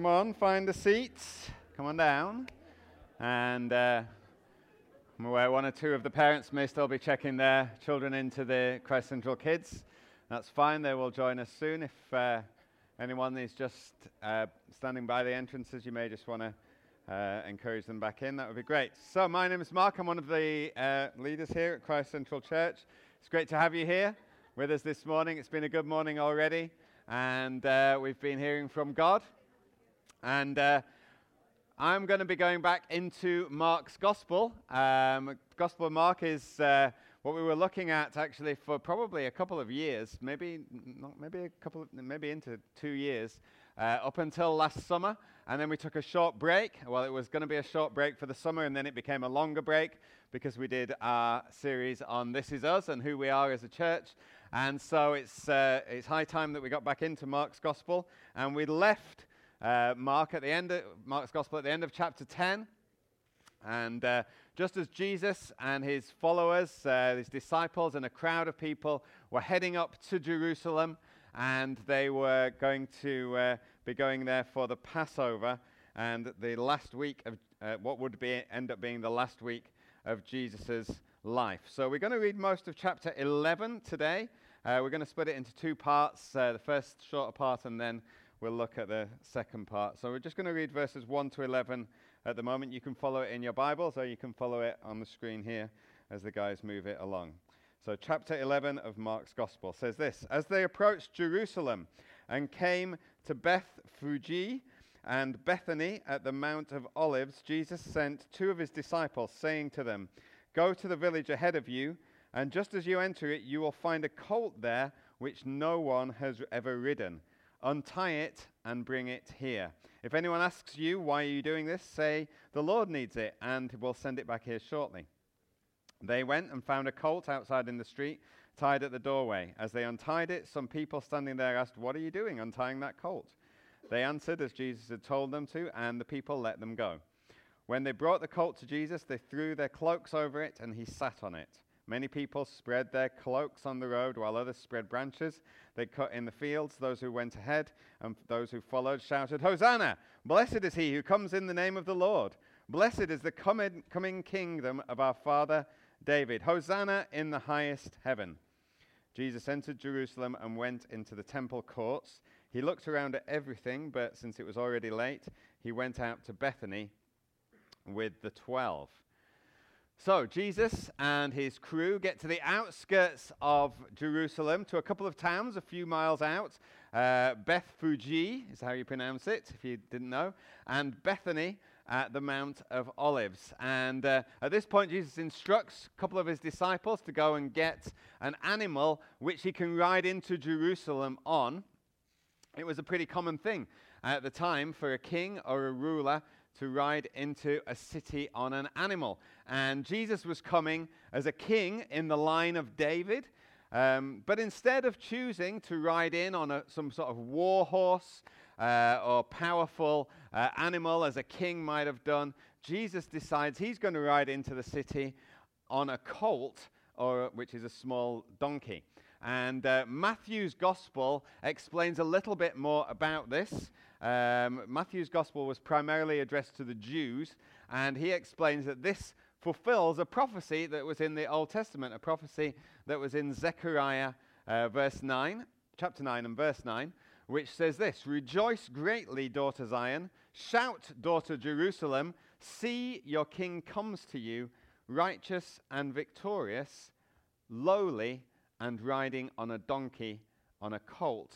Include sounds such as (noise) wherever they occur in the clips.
Come on, find a seat. Come on down. And uh, I'm aware one or two of the parents may still be checking their children into the Christ Central Kids. That's fine, they will join us soon. If uh, anyone is just uh, standing by the entrances, you may just want to uh, encourage them back in. That would be great. So, my name is Mark. I'm one of the uh, leaders here at Christ Central Church. It's great to have you here with us this morning. It's been a good morning already, and uh, we've been hearing from God. And uh, I'm going to be going back into Mark's Gospel. Um, Gospel of Mark is uh, what we were looking at actually for probably a couple of years, maybe not, maybe a couple, of, maybe into two years, uh, up until last summer. And then we took a short break. Well, it was going to be a short break for the summer, and then it became a longer break because we did our series on This Is Us and who we are as a church. And so it's, uh, it's high time that we got back into Mark's Gospel, and we left uh, Mark at the end of Mark's Gospel at the end of chapter 10. And uh, just as Jesus and his followers, uh, his disciples, and a crowd of people were heading up to Jerusalem, and they were going to uh, be going there for the Passover and the last week of uh, what would be, end up being the last week of Jesus' life. So we're going to read most of chapter 11 today. Uh, we're going to split it into two parts uh, the first shorter part, and then we'll look at the second part. So we're just going to read verses 1 to 11 at the moment. You can follow it in your Bibles or you can follow it on the screen here as the guys move it along. So, chapter 11 of Mark's Gospel says this As they approached Jerusalem and came to Beth Fuji and Bethany at the Mount of Olives, Jesus sent two of his disciples, saying to them, Go to the village ahead of you, and just as you enter it, you will find a colt there which no one has ever ridden Untie it and bring it here. If anyone asks you, Why are you doing this? say, The Lord needs it, and we'll send it back here shortly. They went and found a colt outside in the street, tied at the doorway. As they untied it, some people standing there asked, What are you doing untying that colt? They answered as Jesus had told them to, and the people let them go. When they brought the colt to Jesus, they threw their cloaks over it, and he sat on it. Many people spread their cloaks on the road, while others spread branches. They cut in the fields. Those who went ahead and those who followed shouted, Hosanna! Blessed is he who comes in the name of the Lord. Blessed is the coming, coming kingdom of our father David. Hosanna in the highest heaven. Jesus entered Jerusalem and went into the temple courts. He looked around at everything, but since it was already late, he went out to Bethany with the twelve. So, Jesus and his crew get to the outskirts of Jerusalem to a couple of towns a few miles out. Uh, Bethphage is how you pronounce it, if you didn't know, and Bethany at the Mount of Olives. And uh, at this point, Jesus instructs a couple of his disciples to go and get an animal which he can ride into Jerusalem on. It was a pretty common thing at the time for a king or a ruler to ride into a city on an animal. And Jesus was coming as a king in the line of David. Um, but instead of choosing to ride in on a, some sort of war horse uh, or powerful uh, animal as a king might have done, Jesus decides he's going to ride into the city on a colt, or, which is a small donkey. And uh, Matthew's gospel explains a little bit more about this. Um, Matthew's gospel was primarily addressed to the Jews, and he explains that this fulfills a prophecy that was in the Old Testament, a prophecy that was in Zechariah uh, verse 9, chapter 9 and verse 9, which says this Rejoice greatly, daughter Zion, shout, daughter Jerusalem, see your king comes to you, righteous and victorious, lowly and riding on a donkey, on a colt,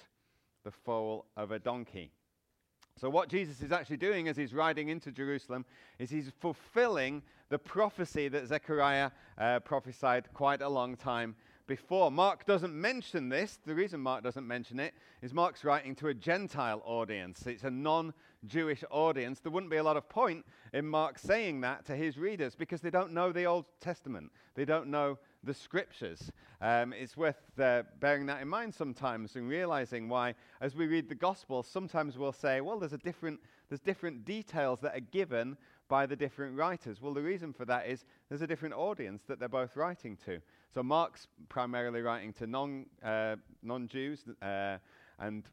the foal of a donkey. So, what Jesus is actually doing as he's riding into Jerusalem is he's fulfilling the prophecy that Zechariah uh, prophesied quite a long time before. Mark doesn't mention this. The reason Mark doesn't mention it is Mark's writing to a Gentile audience. It's a non Jewish audience. There wouldn't be a lot of point in Mark saying that to his readers because they don't know the Old Testament. They don't know the scriptures. Um, it's worth uh, bearing that in mind sometimes and realizing why, as we read the gospel, sometimes we'll say, well, there's, a different, there's different details that are given by the different writers. Well, the reason for that is there's a different audience that they're both writing to. So Mark's primarily writing to non, uh, non-Jews, uh, and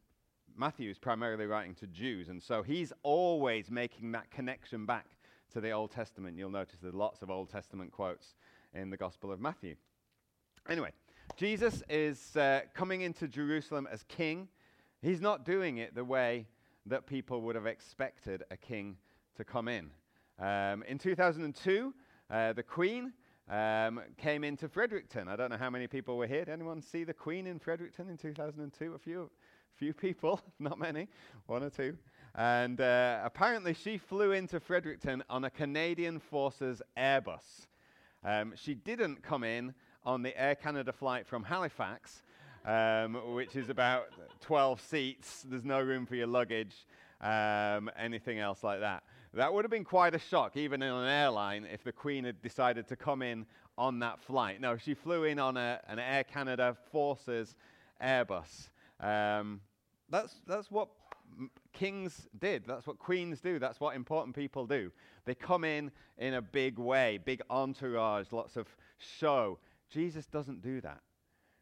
Matthew is primarily writing to Jews, and so he's always making that connection back to the Old Testament. You'll notice there's lots of Old Testament quotes in the Gospel of Matthew. Anyway, Jesus is uh, coming into Jerusalem as king. He's not doing it the way that people would have expected a king to come in. Um, in 2002, uh, the Queen um, came into Fredericton. I don't know how many people were here. Did anyone see the Queen in Fredericton in 2002? A few, few people, (laughs) not many, one or two. And uh, apparently, she flew into Fredericton on a Canadian Forces Airbus. Um, she didn't come in on the Air Canada flight from Halifax, um, which is about 12 seats. There's no room for your luggage, um, anything else like that. That would have been quite a shock, even in an airline, if the Queen had decided to come in on that flight. No, she flew in on a, an Air Canada Forces Airbus. Um, that's, that's what kings did. That's what queens do. That's what important people do. They come in in a big way, big entourage, lots of show. Jesus doesn't do that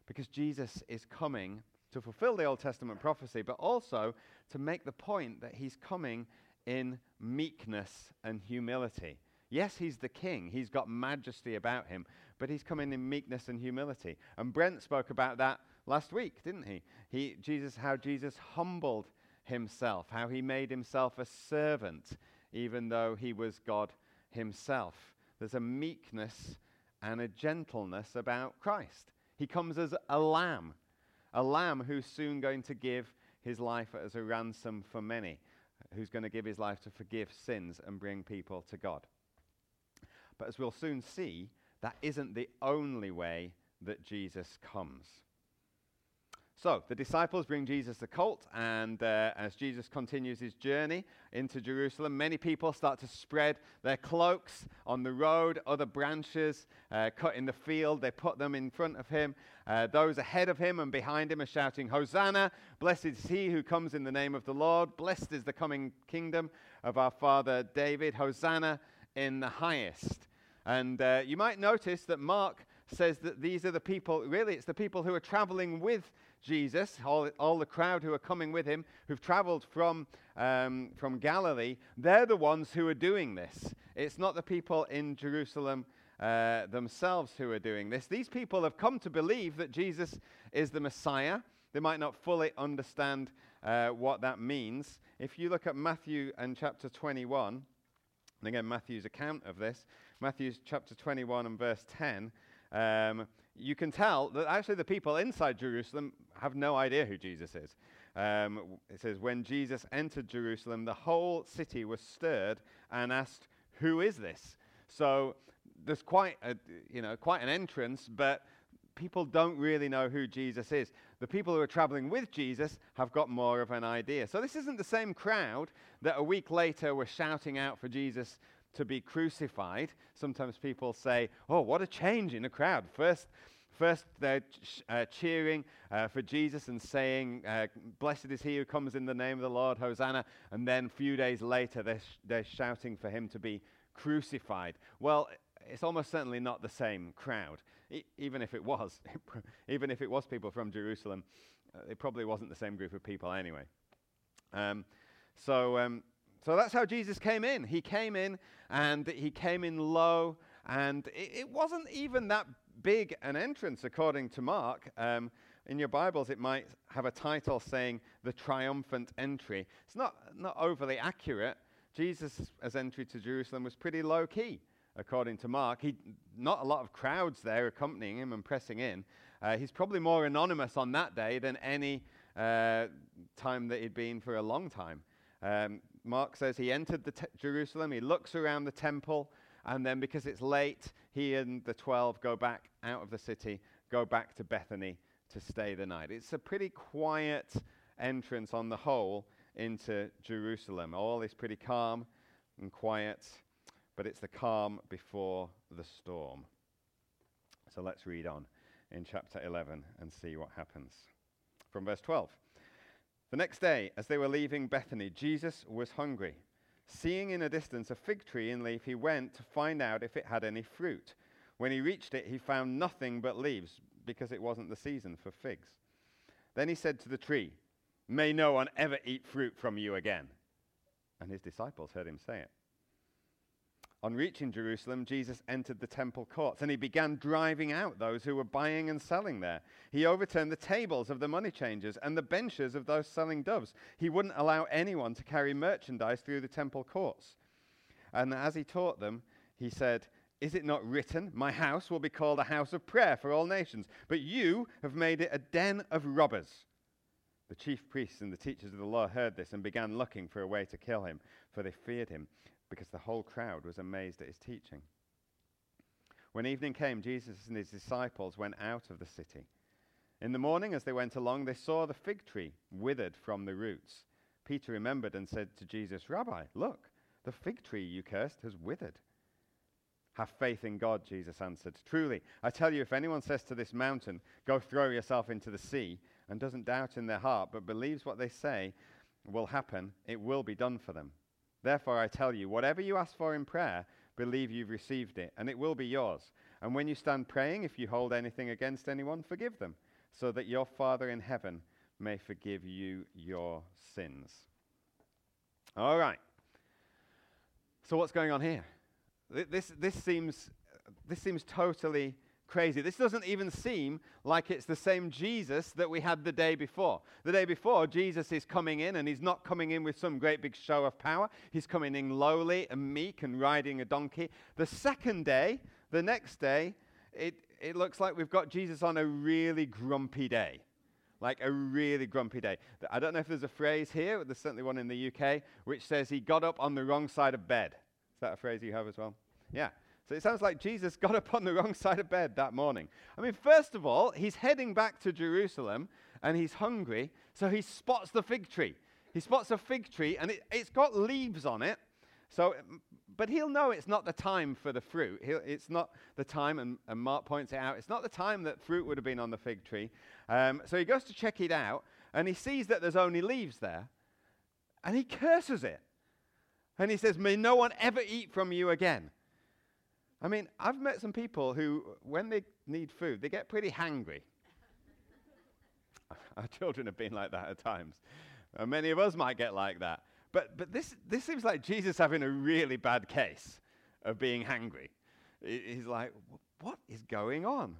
because Jesus is coming to fulfill the Old Testament prophecy, but also to make the point that he's coming in meekness and humility. Yes, he's the king. He's got majesty about him, but he's coming in meekness and humility. And Brent spoke about that last week, didn't he? he Jesus, how Jesus humbled himself, how he made himself a servant, even though he was God himself. There's a meekness and a gentleness about Christ. He comes as a lamb, a lamb who's soon going to give his life as a ransom for many who's going to give his life to forgive sins and bring people to God. But as we'll soon see, that isn't the only way that Jesus comes. So the disciples bring Jesus the colt, and uh, as Jesus continues his journey into Jerusalem, many people start to spread their cloaks on the road, other branches uh, cut in the field. They put them in front of him. Uh, those ahead of him and behind him are shouting, Hosanna! Blessed is he who comes in the name of the Lord. Blessed is the coming kingdom of our father David. Hosanna in the highest. And uh, you might notice that Mark says that these are the people, really, it's the people who are traveling with Jesus, all, all the crowd who are coming with him, who've traveled from, um, from Galilee, they're the ones who are doing this. It's not the people in Jerusalem uh, themselves who are doing this. These people have come to believe that Jesus is the Messiah. They might not fully understand uh, what that means. If you look at Matthew and chapter 21, and again, Matthew's account of this, Matthew chapter 21 and verse 10, um, you can tell that actually the people inside Jerusalem have no idea who Jesus is. Um, it says, When Jesus entered Jerusalem, the whole city was stirred and asked, Who is this? So there's quite, a, you know, quite an entrance, but people don't really know who Jesus is. The people who are traveling with Jesus have got more of an idea. So this isn't the same crowd that a week later were shouting out for Jesus to be crucified. Sometimes people say, Oh, what a change in the crowd. First, first they're ch- uh, cheering uh, for Jesus and saying, uh, Blessed is he who comes in the name of the Lord, Hosanna. And then a few days later, they're, sh- they're shouting for him to be crucified. Well, it's almost certainly not the same crowd. E- even if it was, (laughs) even if it was people from Jerusalem, uh, it probably wasn't the same group of people anyway. Um, so, um, so that's how Jesus came in. He came in and he came in low, and it, it wasn't even that big an entrance, according to Mark. Um, in your Bibles, it might have a title saying the triumphant entry. It's not, not overly accurate. Jesus' entry to Jerusalem was pretty low key, according to Mark. He, not a lot of crowds there accompanying him and pressing in. Uh, he's probably more anonymous on that day than any uh, time that he'd been for a long time. Um, Mark says he entered te- Jerusalem, he looks around the temple, and then because it's late, he and the 12 go back out of the city, go back to Bethany to stay the night. It's a pretty quiet entrance on the whole into Jerusalem. All is pretty calm and quiet, but it's the calm before the storm. So let's read on in chapter 11 and see what happens. From verse 12. The next day, as they were leaving Bethany, Jesus was hungry. Seeing in a distance a fig tree in leaf, he went to find out if it had any fruit. When he reached it, he found nothing but leaves, because it wasn't the season for figs. Then he said to the tree, May no one ever eat fruit from you again. And his disciples heard him say it. On reaching Jerusalem, Jesus entered the temple courts and he began driving out those who were buying and selling there. He overturned the tables of the money changers and the benches of those selling doves. He wouldn't allow anyone to carry merchandise through the temple courts. And as he taught them, he said, Is it not written, My house will be called a house of prayer for all nations? But you have made it a den of robbers. The chief priests and the teachers of the law heard this and began looking for a way to kill him, for they feared him because the whole crowd was amazed at his teaching. When evening came, Jesus and his disciples went out of the city. In the morning, as they went along, they saw the fig tree withered from the roots. Peter remembered and said to Jesus, Rabbi, look, the fig tree you cursed has withered. Have faith in God, Jesus answered. Truly, I tell you, if anyone says to this mountain, Go throw yourself into the sea, and doesn't doubt in their heart, but believes what they say will happen, it will be done for them. Therefore, I tell you, whatever you ask for in prayer, believe you've received it, and it will be yours. And when you stand praying, if you hold anything against anyone, forgive them, so that your Father in heaven may forgive you your sins. All right. So, what's going on here? This, this, seems, this seems totally crazy. This doesn't even seem like it's the same Jesus that we had the day before. The day before, Jesus is coming in, and he's not coming in with some great big show of power. He's coming in lowly and meek and riding a donkey. The second day, the next day, it, it looks like we've got Jesus on a really grumpy day. Like a really grumpy day. I don't know if there's a phrase here, but there's certainly one in the UK, which says he got up on the wrong side of bed. Is that a phrase you have as well? Yeah. So it sounds like Jesus (laughs) got up on the wrong side of bed that morning. I mean, first of all, he's heading back to Jerusalem and he's hungry, so he spots the fig tree. He spots a fig tree and it, has got leaves on it. So, but he'll know it's not the time for the fruit. He'll, it's not the time, and, and, Mark points it out, it's not the time that fruit would have been on the fig tree. Um, so he goes to check it out and he sees that there's only leaves there and he curses it. And he says, May no one ever eat from you again. I mean, I've met some people who, when they need food, they get pretty hangry. (laughs) Our children have been like that at times. Uh, many of us might get like that. But, but this, this seems like Jesus having a really bad case of being hangry. He's like, what is going on?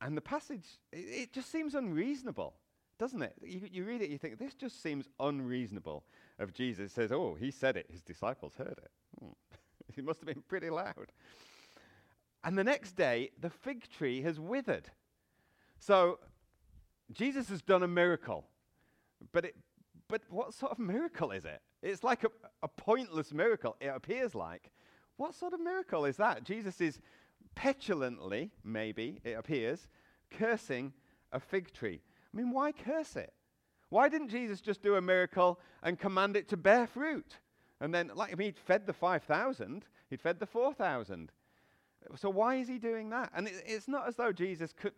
And the passage, it, it just seems unreasonable, doesn't it? You, you, read it, you think, this just seems unreasonable of Jesus. It says, oh, he said it, his disciples heard it. Hmm. (laughs) (laughs) it must have been pretty loud. And the next day, the fig tree has withered. So Jesus has done a miracle. But, it, but what sort of miracle is it? It's like a, a pointless miracle, it appears like. What sort of miracle is that? Jesus is petulantly, maybe it appears, cursing a fig tree. I mean, why curse it? Why didn't Jesus just do a miracle and command it to bear fruit? And then, like, I mean, he'd fed the 5,000, he'd fed the 4,000. So why is he doing that? And it, it's not as though Jesus could,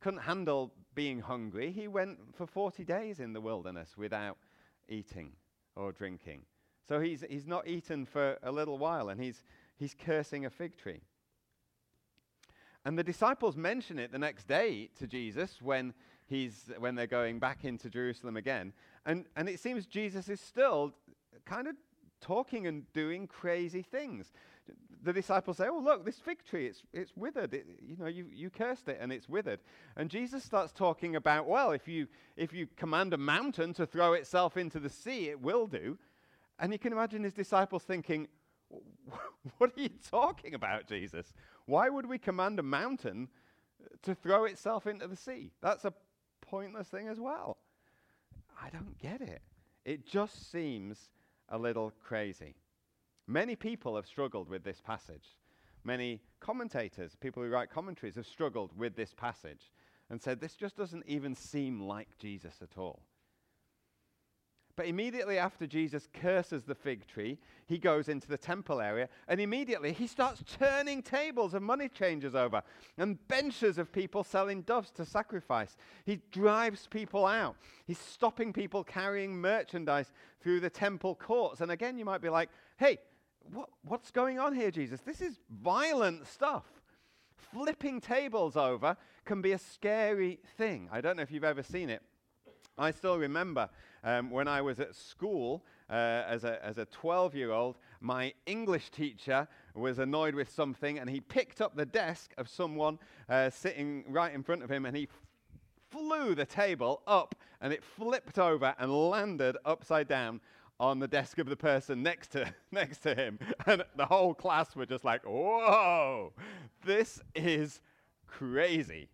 couldn't handle being hungry. He went for 40 days in the wilderness without eating or drinking. So he's, he's not eaten for a little while, and he's, he's cursing a fig tree. And the disciples mention it the next day to Jesus when, he's, when they're going back into Jerusalem again. And, and it seems Jesus is still kind of talking and doing crazy things. The disciples say, Oh, look, this fig tree, it's, it's withered. It, you know, you, you cursed it and it's withered. And Jesus starts talking about, Well, if you, if you command a mountain to throw itself into the sea, it will do. And you can imagine his disciples thinking, (laughs) What are you talking about, Jesus? Why would we command a mountain to throw itself into the sea? That's a pointless thing as well. I don't get it. It just seems a little crazy. Many people have struggled with this passage. Many commentators, people who write commentaries, have struggled with this passage and said this just doesn't even seem like Jesus at all. But immediately after Jesus curses the fig tree, he goes into the temple area and immediately he starts turning tables of money changers over and benches of people selling doves to sacrifice. He drives people out. He's stopping people carrying merchandise through the temple courts. And again, you might be like, hey, what, what's going on here, Jesus? This is violent stuff. Flipping tables over can be a scary thing. I don't know if you've ever seen it I still remember um, when I was at school uh, as a, as a 12 year old, my English teacher was annoyed with something and he picked up the desk of someone uh, sitting right in front of him and he flew the table up and it flipped over and landed upside down on the desk of the person next to, (laughs) next to him. And the whole class were just like, whoa, this is crazy.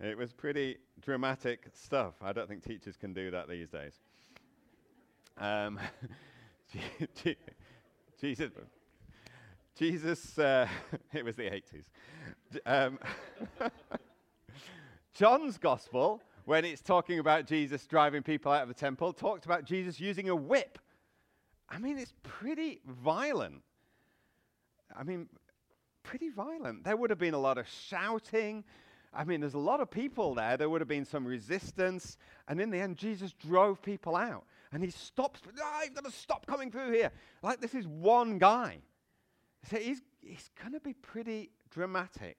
It was pretty dramatic stuff. I don't think teachers can do that these days. Um, (laughs) Jesus, Jesus, uh, (laughs) it was the 80s. Um, (laughs) John's gospel, when it's talking about Jesus driving people out of the temple, talked about Jesus using a whip. I mean, it's pretty violent. I mean, pretty violent. There would have been a lot of shouting. I mean, there's a lot of people there. There would have been some resistance. And in the end, Jesus drove people out. And he stops. Ah, you've got to stop coming through here. Like, this is one guy. So he's, he's going to be pretty dramatic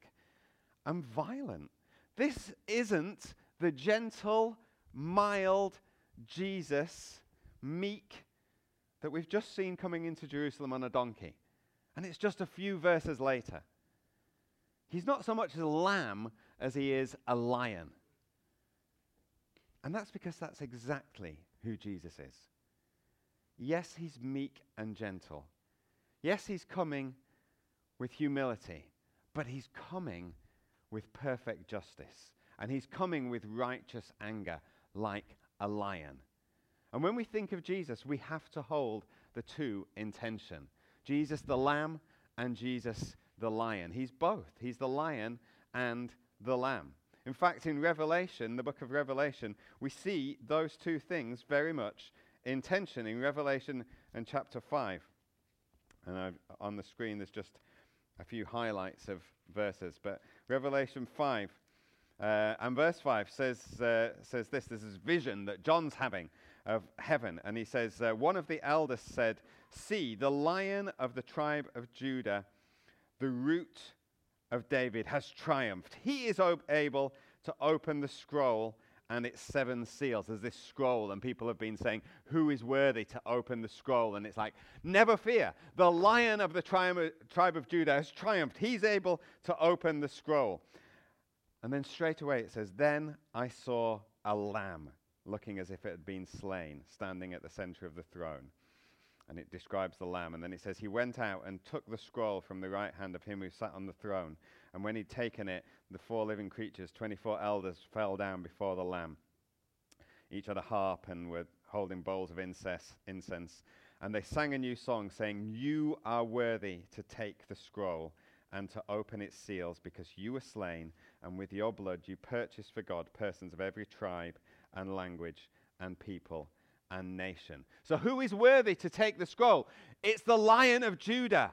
and violent. This isn't the gentle, mild Jesus, meek, that we've just seen coming into Jerusalem on a donkey. And it's just a few verses later. He's not so much a lamb as he is a lion. And that's because that's exactly who Jesus is. Yes, he's meek and gentle. Yes, he's coming with humility, but he's coming with perfect justice. And he's coming with righteous anger like a lion. And when we think of Jesus, we have to hold the two in tension Jesus the lamb and Jesus the lion. He's both. He's the lion and the lamb. In fact, in Revelation, the book of Revelation, we see those two things very much in tension in Revelation and chapter 5. And I've, on the screen, there's just a few highlights of verses. But Revelation 5 uh, and verse 5 says, uh, says this this is vision that John's having of heaven. And he says, uh, One of the elders said, See, the lion of the tribe of Judah, the root of David, has triumphed. He is ob- able to open the scroll and its seven seals. There's this scroll, and people have been saying, Who is worthy to open the scroll? And it's like, Never fear. The lion of the tri- tribe of Judah has triumphed. He's able to open the scroll. And then straight away it says, Then I saw a lamb looking as if it had been slain, standing at the center of the throne. And it describes the lamb. And then it says, He went out and took the scroll from the right hand of him who sat on the throne. And when he'd taken it, the four living creatures, 24 elders, fell down before the lamb. Each had a harp and were holding bowls of incense. incense. And they sang a new song, saying, You are worthy to take the scroll and to open its seals, because you were slain, and with your blood you purchased for God persons of every tribe and language and people and nation. So, who is worthy to take the scroll? It's the Lion of Judah.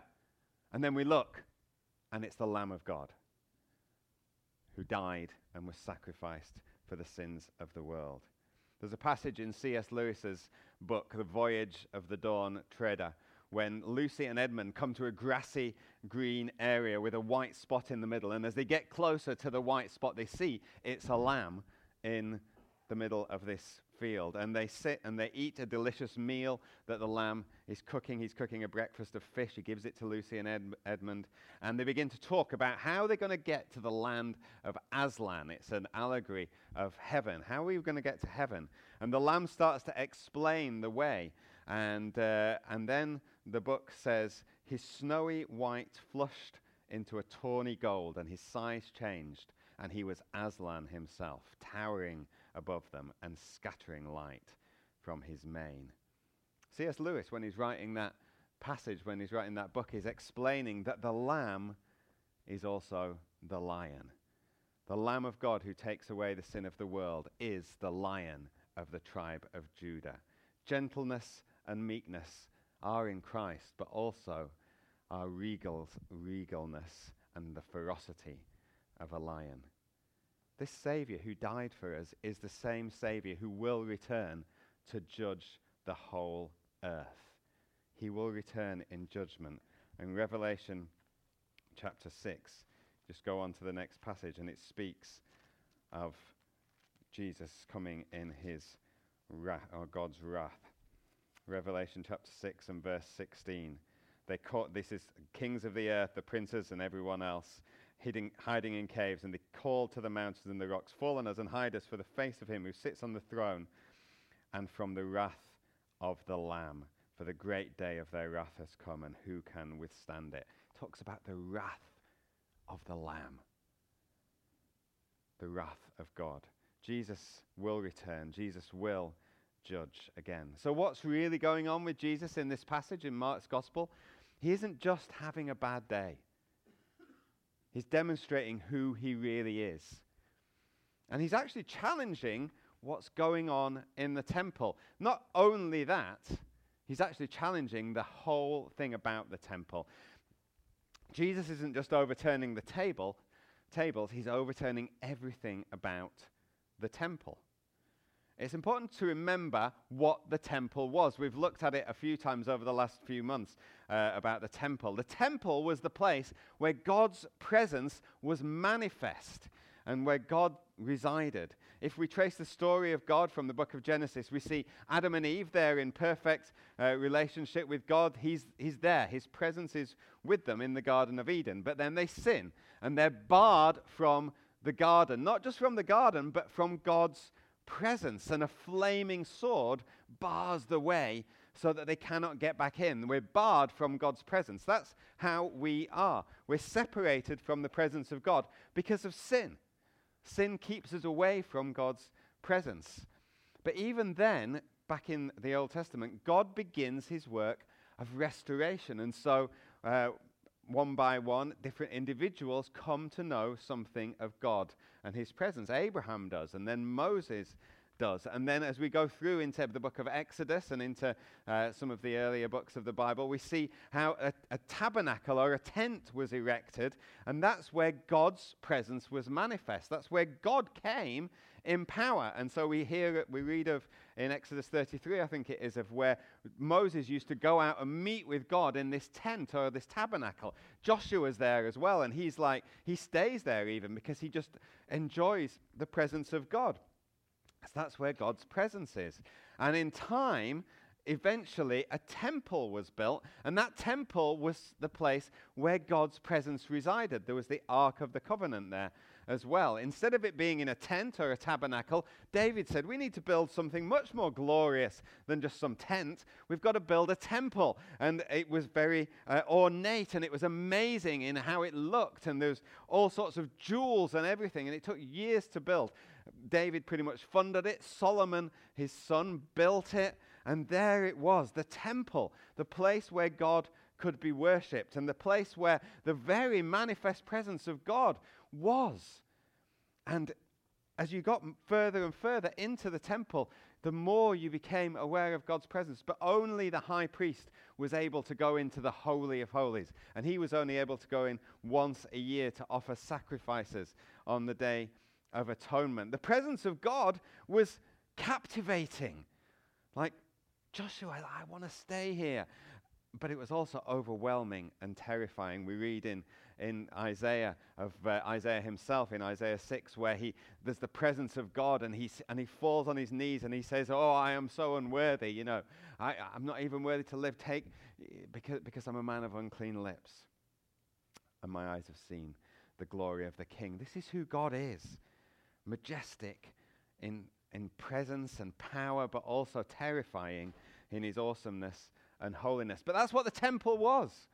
And then we look, and it's the Lamb of God who died and was sacrificed for the sins of the world. There's a passage in C.S. Lewis's book, The Voyage of the Dawn Treader, when Lucy and Edmund come to a grassy green area with a white spot in the middle. And as they get closer to the white spot, they see it's a lamb in the middle of this field. And they sit and they eat a delicious meal that the lamb is cooking. He's cooking a breakfast of fish. He gives it to Lucy and Ed- Edmund. And they begin to talk about how they're going to get to the land of Aslan. It's an allegory of heaven. How are we going to get to heaven? And the lamb starts to explain the way. And, uh, and then the book says, His snowy white flushed into a tawny gold, and his size changed, and he was Aslan himself, towering above them and scattering light from his mane. C.S. Lewis, when he's writing that passage, when he's writing that book, is explaining that the Lamb is also the lion. The Lamb of God who takes away the sin of the world is the lion of the tribe of Judah. Gentleness and meekness are in Christ, but also our regals, regalness and the ferocity of a lion. This Savior who died for us is the same Savior who will return to judge the whole earth. He will return in judgment. In Revelation chapter 6, just go on to the next passage, and it speaks of Jesus coming in his wrath, or God's wrath. Revelation chapter 6 and verse 16. They caught, this is kings of the earth, the princes, and everyone else hiding, hiding in caves, and they call to the mountains and the rocks, Fall on us and hide us for the face of him who sits on the throne and from the wrath of the Lamb. For the great day of their wrath has come, and who can withstand it? it talks about the wrath of the Lamb, the wrath of God. Jesus will return, Jesus will judge again. So, what's really going on with Jesus in this passage in Mark's Gospel? He isn't just having a bad day, he's demonstrating who he really is. And he's actually challenging what's going on in the temple. Not only that, he's actually challenging the whole thing about the temple. Jesus isn't just overturning the table, tables, he's overturning everything about the temple. It's important to remember what the temple was. We've looked at it a few times over the last few months uh, about the temple. The temple was the place where God's presence was manifest and where God resided. If we trace the story of God from the book of Genesis, we see Adam and Eve there in perfect uh, relationship with God. He's, he's there, His presence is with them in the Garden of Eden. But then they sin and they're barred from the garden, not just from the garden, but from God's presence, and a flaming sword bars the way so that they cannot get back in. We're barred from God's presence. That's how we are. We're separated from the presence of God because of sin. Sin keeps us away from God's presence. But even then, back in the Old Testament, God begins his work of restoration. And so uh, one by one, different individuals come to know something of God and his presence. Abraham does, and then Moses does. And then as we go through into the book of Exodus and into uh, some of the earlier books of the Bible, we see how a, a, tabernacle or a tent was erected, and that's where God's presence was manifest. That's where God came in power. And so we hear, we read of in Exodus 33, I think it is, of where Moses used to go out and meet with God in this tent or this tabernacle. Joshua's there as well, and he's like, he stays there even because he just enjoys the presence of God. So that's where God's presence is. And in time, eventually a temple was built, and that temple was the place where God's presence resided. There was the Ark of the Covenant there as well. Instead of it being in a tent or a tabernacle, David said, We need to build something much more glorious than just some tent. We've got to build a temple. And it was very uh, ornate and it was amazing in how it looked. And there's all sorts of jewels and everything. And it took years to build. David pretty much funded it. Solomon, his son, built it. And there it was, the temple, the place where God could be worshipped, and the place where the very manifest presence of God was. And as you got further and further into the temple, the more you became aware of God's presence. But only the high priest was able to go into the Holy of Holies. And he was only able to go in once a year to offer sacrifices on the Day of Atonement. The presence of God was captivating. Like, Joshua, I want to stay here. But it was also overwhelming and terrifying. We read in in Isaiah of uh, Isaiah himself in Isaiah 6 where he there's the presence of God and he and he falls on his knees and he says oh I am so unworthy you know. I I'm not even worthy to live. Take because because I'm a man of unclean lips and my eyes have seen the glory of the king. This is who God is. Majestic in in presence and power but also terrifying in his awesomeness and holiness but that's what the temple was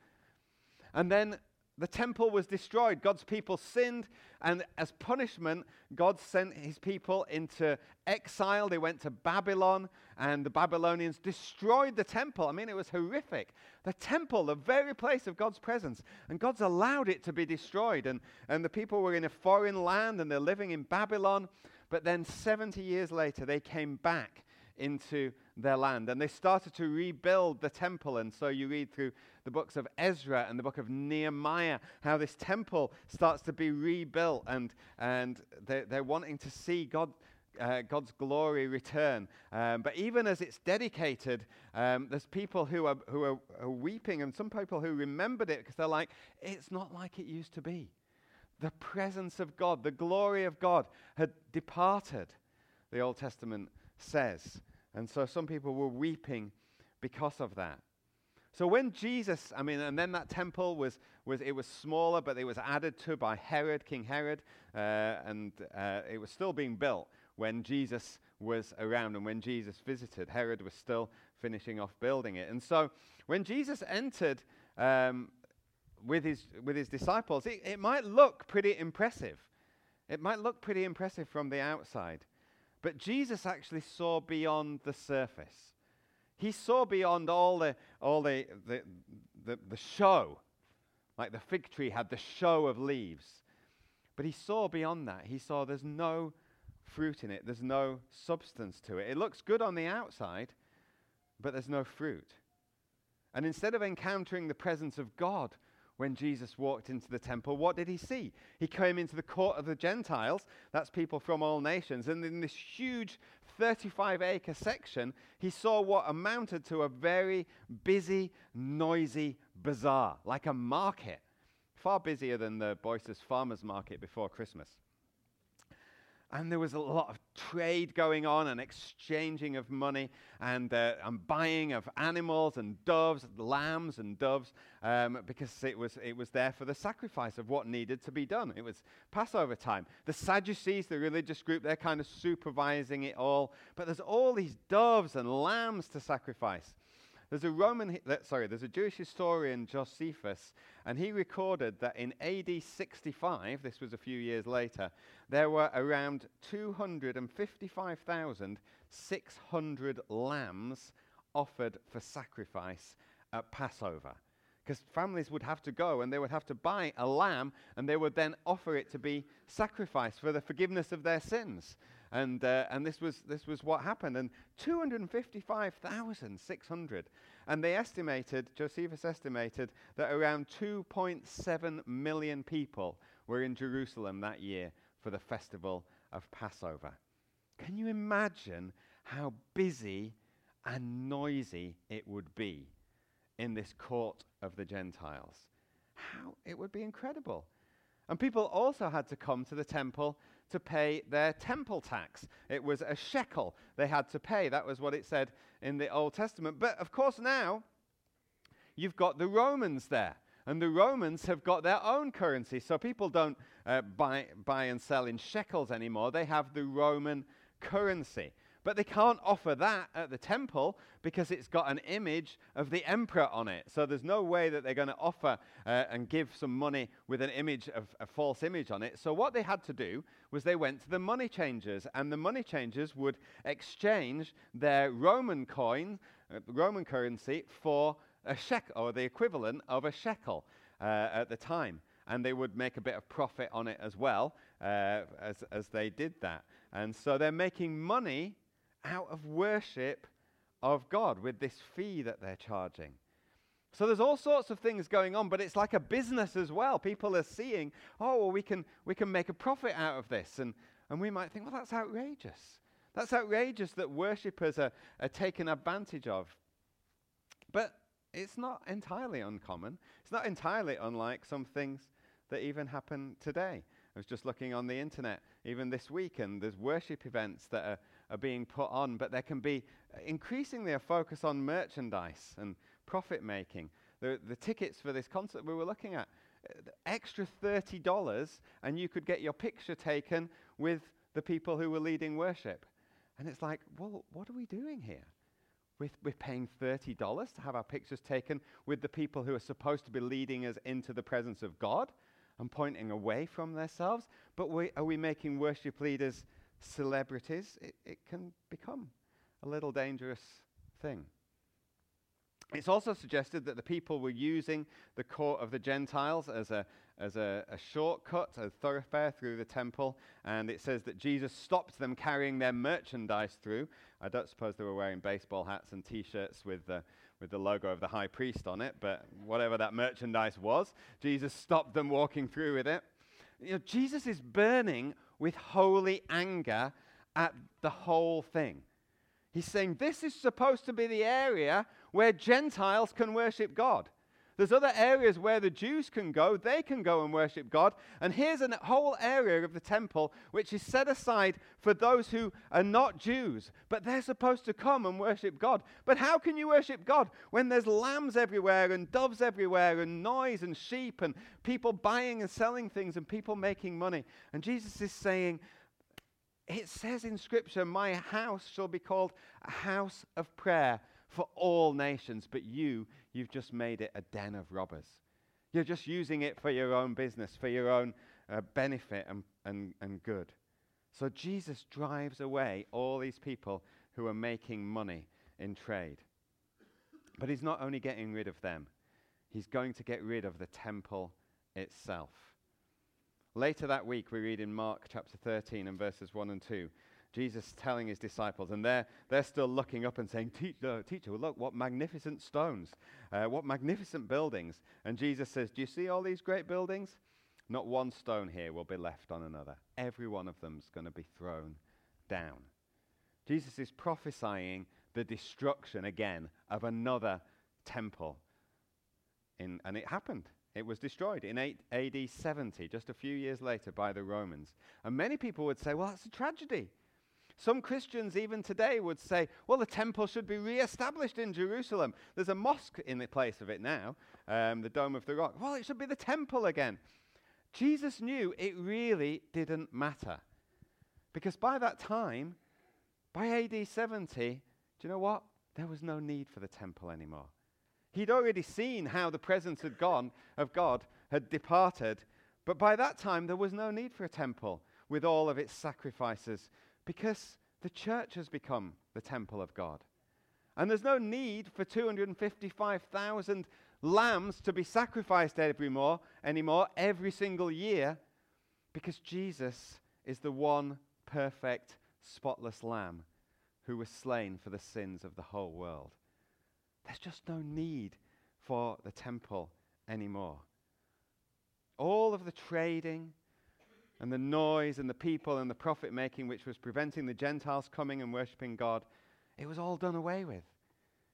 and then the temple was destroyed. God's people sinned, and as punishment, God sent his people into exile. They went to Babylon, and the Babylonians destroyed the temple. I mean, it was horrific. The temple, the very place of God's presence, and God's allowed it to be destroyed. And, and the people were in a foreign land, and they're living in Babylon. But then 70 years later, they came back into their land. And they started to rebuild the temple. And so you read through the books of Ezra and the book of Nehemiah how this temple starts to be rebuilt. And, and they're, they're wanting to see God. Uh, God's glory return. Um, but even as it's dedicated, um, there's people who are, who are, are weeping, and some people who remembered it because they're like, it's not like it used to be. The presence of God, the glory of God had departed, the Old Testament says. And so some people were weeping because of that. So when Jesus, I mean, and then that temple was, was it was smaller, but it was added to by Herod, King Herod, uh, and uh, it was still being built when Jesus was around and when Jesus visited. Herod was still finishing off building it. And so when Jesus entered um, with, his, with his disciples, it, it might look pretty impressive. It might look pretty impressive from the outside. But Jesus actually saw beyond the surface. He saw beyond all the, all the, the, the, the show. Like the fig tree had the show of leaves. But he saw beyond that. He saw there's no fruit in it, there's no substance to it. It looks good on the outside, but there's no fruit. And instead of encountering the presence of God when Jesus walked into the temple, what did he see? He came into the court of the Gentiles, that's people from all nations, and in this huge 35 acre section, he saw what amounted to a very busy, noisy bazaar, like a market, far busier than the Boyce's farmers market before Christmas. And there was a lot of trade going on and exchanging of money and, uh, and buying of animals and doves, lambs and doves, um, because it was, it was there for the sacrifice of what needed to be done. It was Passover time. The Sadducees, the religious group, they're kind of supervising it all. But there's all these doves and lambs to sacrifice. There's a Roman, sorry, there's a Jewish historian, Josephus, and he recorded that in AD 65, this was a few years later, there were around 255,600 lambs offered for sacrifice at Passover. Because families would have to go and they would have to buy a lamb and they would then offer it to be sacrificed for the forgiveness of their sins. And, uh, and this, was, this was what happened. And 255,600. And they estimated, Josephus estimated, that around 2.7 million people were in Jerusalem that year for the festival of Passover. Can you imagine how busy and noisy it would be in this court of the Gentiles? How it would be incredible. And people also had to come to the temple to pay their temple tax. It was a shekel they had to pay. That was what it said in the Old Testament. But of course, now you've got the Romans there. And the Romans have got their own currency. So people don't uh, buy, buy and sell in shekels anymore. They have the Roman currency. But they can't offer that at the temple because it's got an image of the emperor on it. So there's no way that they're going to offer uh, and give some money with an image of a false image on it. So what they had to do was they went to the money changers, and the money changers would exchange their Roman coin, uh, Roman currency, for a shekel, or the equivalent of a shekel uh, at the time. And they would make a bit of profit on it as well uh, as, as they did that. And so they're making money out of worship of God with this fee that they're charging. So there's all sorts of things going on, but it's like a business as well. People are seeing, oh, well, we can, we can make a profit out of this. And, and we might think, well, that's outrageous. That's outrageous that worshippers are, are taken advantage of. But it's not entirely uncommon. It's not entirely unlike some things that even happen today. I was just looking on the internet even this week, and there's worship events that are are being put on, but there can be increasingly a focus on merchandise and profit making. The, the tickets for this concert we were looking at, extra $30, and you could get your picture taken with the people who were leading worship. And it's like, well, what are we doing here? We're, we're paying $30 to have our pictures taken with the people who are supposed to be leading us into the presence of God and pointing away from themselves. But we, are we making worship leaders celebrities, it, it can become a little dangerous thing. It's also suggested that the people were using the court of the Gentiles as a, as a, a, shortcut, a thoroughfare through the temple. And it says that Jesus stopped them carrying their merchandise through. I don't suppose they were wearing baseball hats and t shirts with the, with the logo of the high priest on it, but whatever that merchandise was, Jesus stopped them walking through with it. You know, Jesus is burning with holy anger at the whole thing. He's saying this is supposed to be the area where Gentiles can worship God. There's other areas where the Jews can go. They can go and worship God. And here's a whole area of the temple which is set aside for those who are not Jews, but they're supposed to come and worship God. But how can you worship God when there's lambs everywhere and doves everywhere and noise and sheep and people buying and selling things and people making money? And Jesus is saying, it says in Scripture, My house shall be called a house of prayer for all nations, but you, you've just made it a den of robbers. You're just using it for your own business, for your own uh, benefit and, and, and good. So Jesus drives away all these people who are making money in trade. But he's not only getting rid of them, he's going to get rid of the temple itself. Later that week, we read in Mark chapter 13 and verses 1 and 2 Jesus telling his disciples, and they're, they're still looking up and saying, Teacher, teacher look, what magnificent stones, uh, what magnificent buildings. And Jesus says, Do you see all these great buildings? Not one stone here will be left on another. Every one of them's going to be thrown down. Jesus is prophesying the destruction again of another temple. In, and it happened. It was destroyed in 8 AD 70, just a few years later, by the Romans. And many people would say, well, that's a tragedy. Some Christians, even today, would say, well, the temple should be re-established in Jerusalem. There's a mosque in the place of it now, um, the Dome of the Rock. Well, it should be the temple again. Jesus knew it really didn't matter. Because by that time, by AD 70, do you know what? There was no need for the temple anymore. He'd already seen how the presence had gone, of God had departed, but by that time there was no need for a temple with all of its sacrifices because the church has become the temple of God. And there's no need for 255,000 lambs to be sacrificed every more, anymore every single year because Jesus is the one perfect, spotless lamb who was slain for the sins of the whole world. There's just no need for the temple anymore. All of the trading, and the noise and the people and the profit making which was preventing the Gentiles coming and worshipping God, it was all done away with.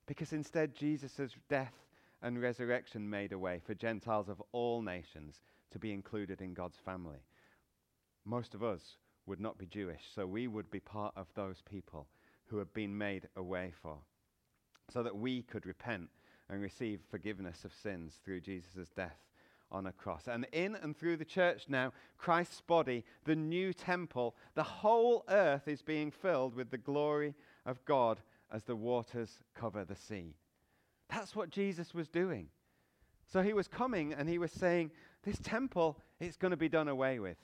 Because instead, Jesus' death and resurrection made a way for Gentiles of all nations to be included in God's family. Most of us would not be Jewish, so we would be part of those people who have been made a way for, so that we could repent and receive forgiveness of sins through Jesus' death on a cross. And in and through the church now, Christ's body, the new temple, the whole earth is being filled with the glory of God as the waters cover the sea. That's what Jesus was doing. So he was coming and he was saying, This temple, it's going to be done away with.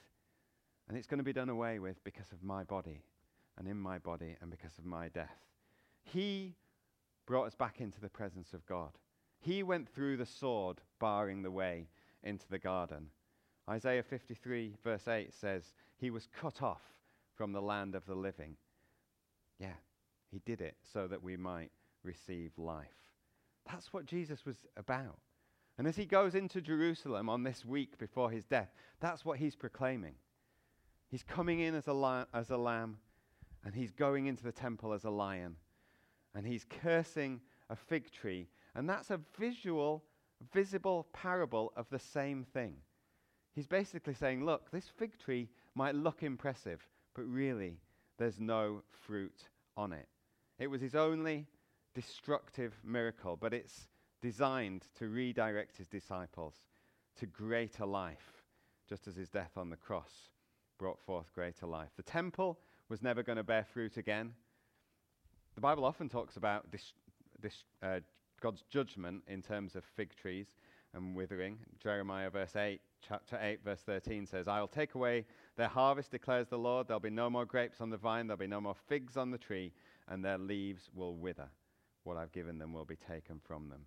And it's going to be done away with because of my body and in my body and because of my death. He brought us back into the presence of God. He went through the sword, barring the way into the garden. Isaiah 53, verse 8 says, He was cut off from the land of the living. Yeah, He did it so that we might receive life. That's what Jesus was about. And as he goes into Jerusalem on this week before his death, that's what he's proclaiming. He's coming in as a, li- as a lamb, and he's going into the temple as a lion. And he's cursing a fig tree. And that's a visual visible parable of the same thing. He's basically saying, look, this fig tree might look impressive, but really there's no fruit on it. It was his only destructive miracle, but it's designed to redirect his disciples to greater life, just as his death on the cross brought forth greater life. The temple was never going to bear fruit again. The Bible often talks about dis- dis- uh, God's judgment in terms of fig trees and withering. Jeremiah verse 8, chapter 8, verse 13 says, I will take away their harvest, declares the Lord. There'll be no more grapes on the vine, there'll be no more figs on the tree, and their leaves will wither. What I've given them will be taken from them.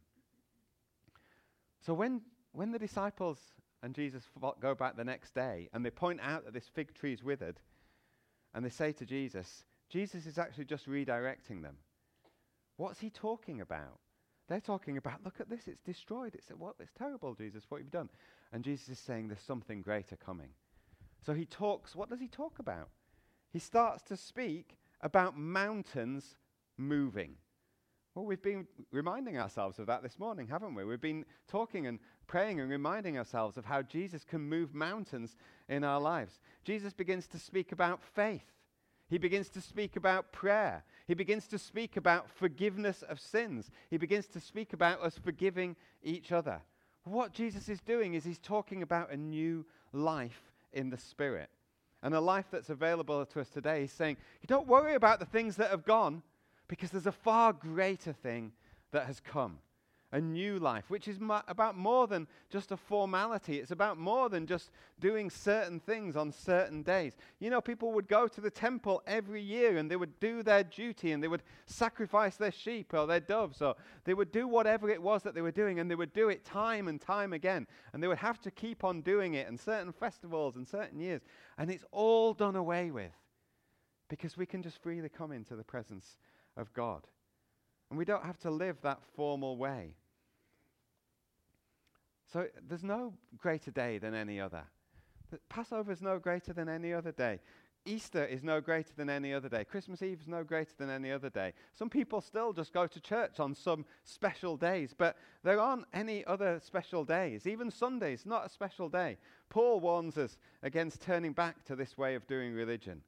So when, when the disciples and Jesus go back the next day and they point out that this fig tree is withered, and they say to Jesus, Jesus is actually just redirecting them. What's he talking about? They're talking about, look at this, it's destroyed. It's, what, it's terrible, Jesus, what you've done. And Jesus is saying there's something greater coming. So he talks, what does he talk about? He starts to speak about mountains moving. Well, we've been reminding ourselves of that this morning, haven't we? We've been talking and praying and reminding ourselves of how Jesus can move mountains in our lives. Jesus begins to speak about faith. He begins to speak about prayer. He begins to speak about forgiveness of sins. He begins to speak about us forgiving each other. What Jesus is doing is he's talking about a new life in the Spirit. And a life that's available to us today. He's saying, you don't worry about the things that have gone because there's a far greater thing that has come a new life, which is about more than just a formality. It's about more than just doing certain things on certain days. You know, people would go to the temple every year and they would do their duty and they would sacrifice their sheep or their doves or they would do whatever it was that they were doing and they would do it time and time again. And they would have to keep on doing it in certain festivals and certain years. And it's all done away with because we can just freely come into the presence of God. And we don't have to live that formal way. So there's no greater day than any other. Passover is no greater than any other day. Easter is no greater than any other day. Christmas Eve is no greater than any other day. Some people still just go to church on some special days, but there aren't any other special days. Even Sunday is not a special day. Paul warns us against turning back to this way of doing religion.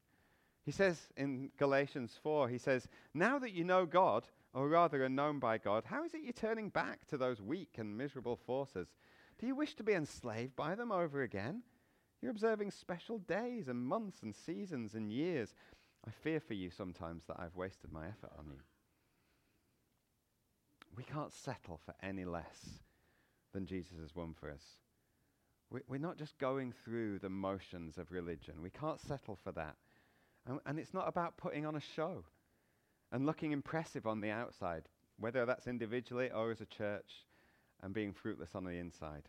He says in Galatians 4, he says, Now that you know God, or rather are known by God, how is it you're turning back to those weak and miserable forces? Do you wish to be enslaved by them over again? You're observing special days and months and seasons and years. I fear for you sometimes that I've wasted my effort on you. We can't settle for any less than Jesus has won for us. We, we're not just going through the motions of religion. We can't settle for that. And, and it's not about putting on a show and looking impressive on the outside, whether that's individually or as a church, and being fruitless on the inside.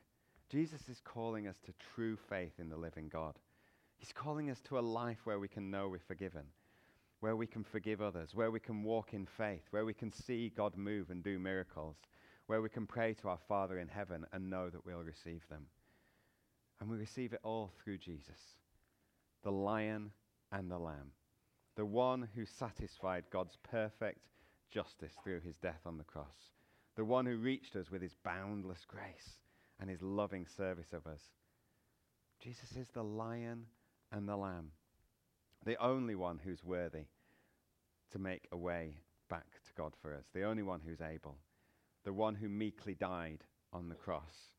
Jesus is calling us to true faith in the living God. He's calling us to a life where we can know we're forgiven, where we can forgive others, where we can walk in faith, where we can see God move and do miracles, where we can pray to our Father in heaven and know that we'll receive them. And we receive it all through Jesus, the lion and the lamb, the one who satisfied God's perfect justice through his death on the cross, the one who reached us with his boundless grace and his loving service of us. Jesus is the lion and the lamb, the only one who's worthy to make a way back to God for us, the only one who's able, the one who meekly died on the cross,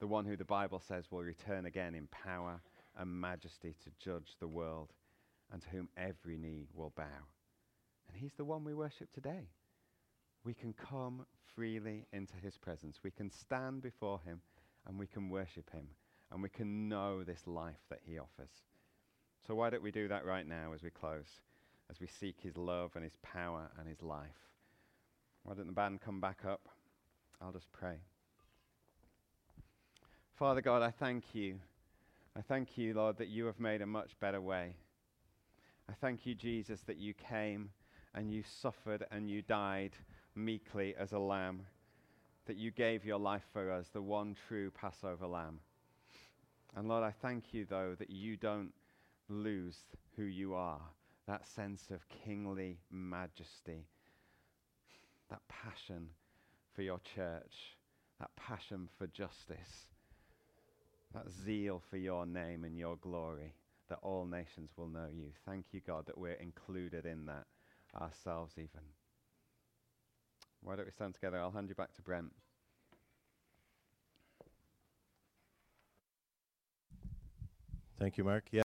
the one who the Bible says will return again in power and majesty to judge the world and to whom every knee will bow. And he's the one we worship today. We can come freely into his presence. We can stand before him and we can worship him and we can know this life that he offers. So, why don't we do that right now as we close, as we seek his love and his power and his life? Why don't the band come back up? I'll just pray. Father God, I thank you. I thank you, Lord, that you have made a much better way. I thank you, Jesus, that you came and you suffered and you died meekly as a lamb, that you gave your life for us, the one true Passover lamb. And Lord, I thank you, though, that you don't lose who you are, that sense of kingly majesty, that passion for your church, that passion for justice, that zeal for your name and your glory that all nations will know you. Thank you, God, that we're included in that ourselves, even. Why don't we stand together? I'll hand you back to Brent. Thank you, Mark. Yeah.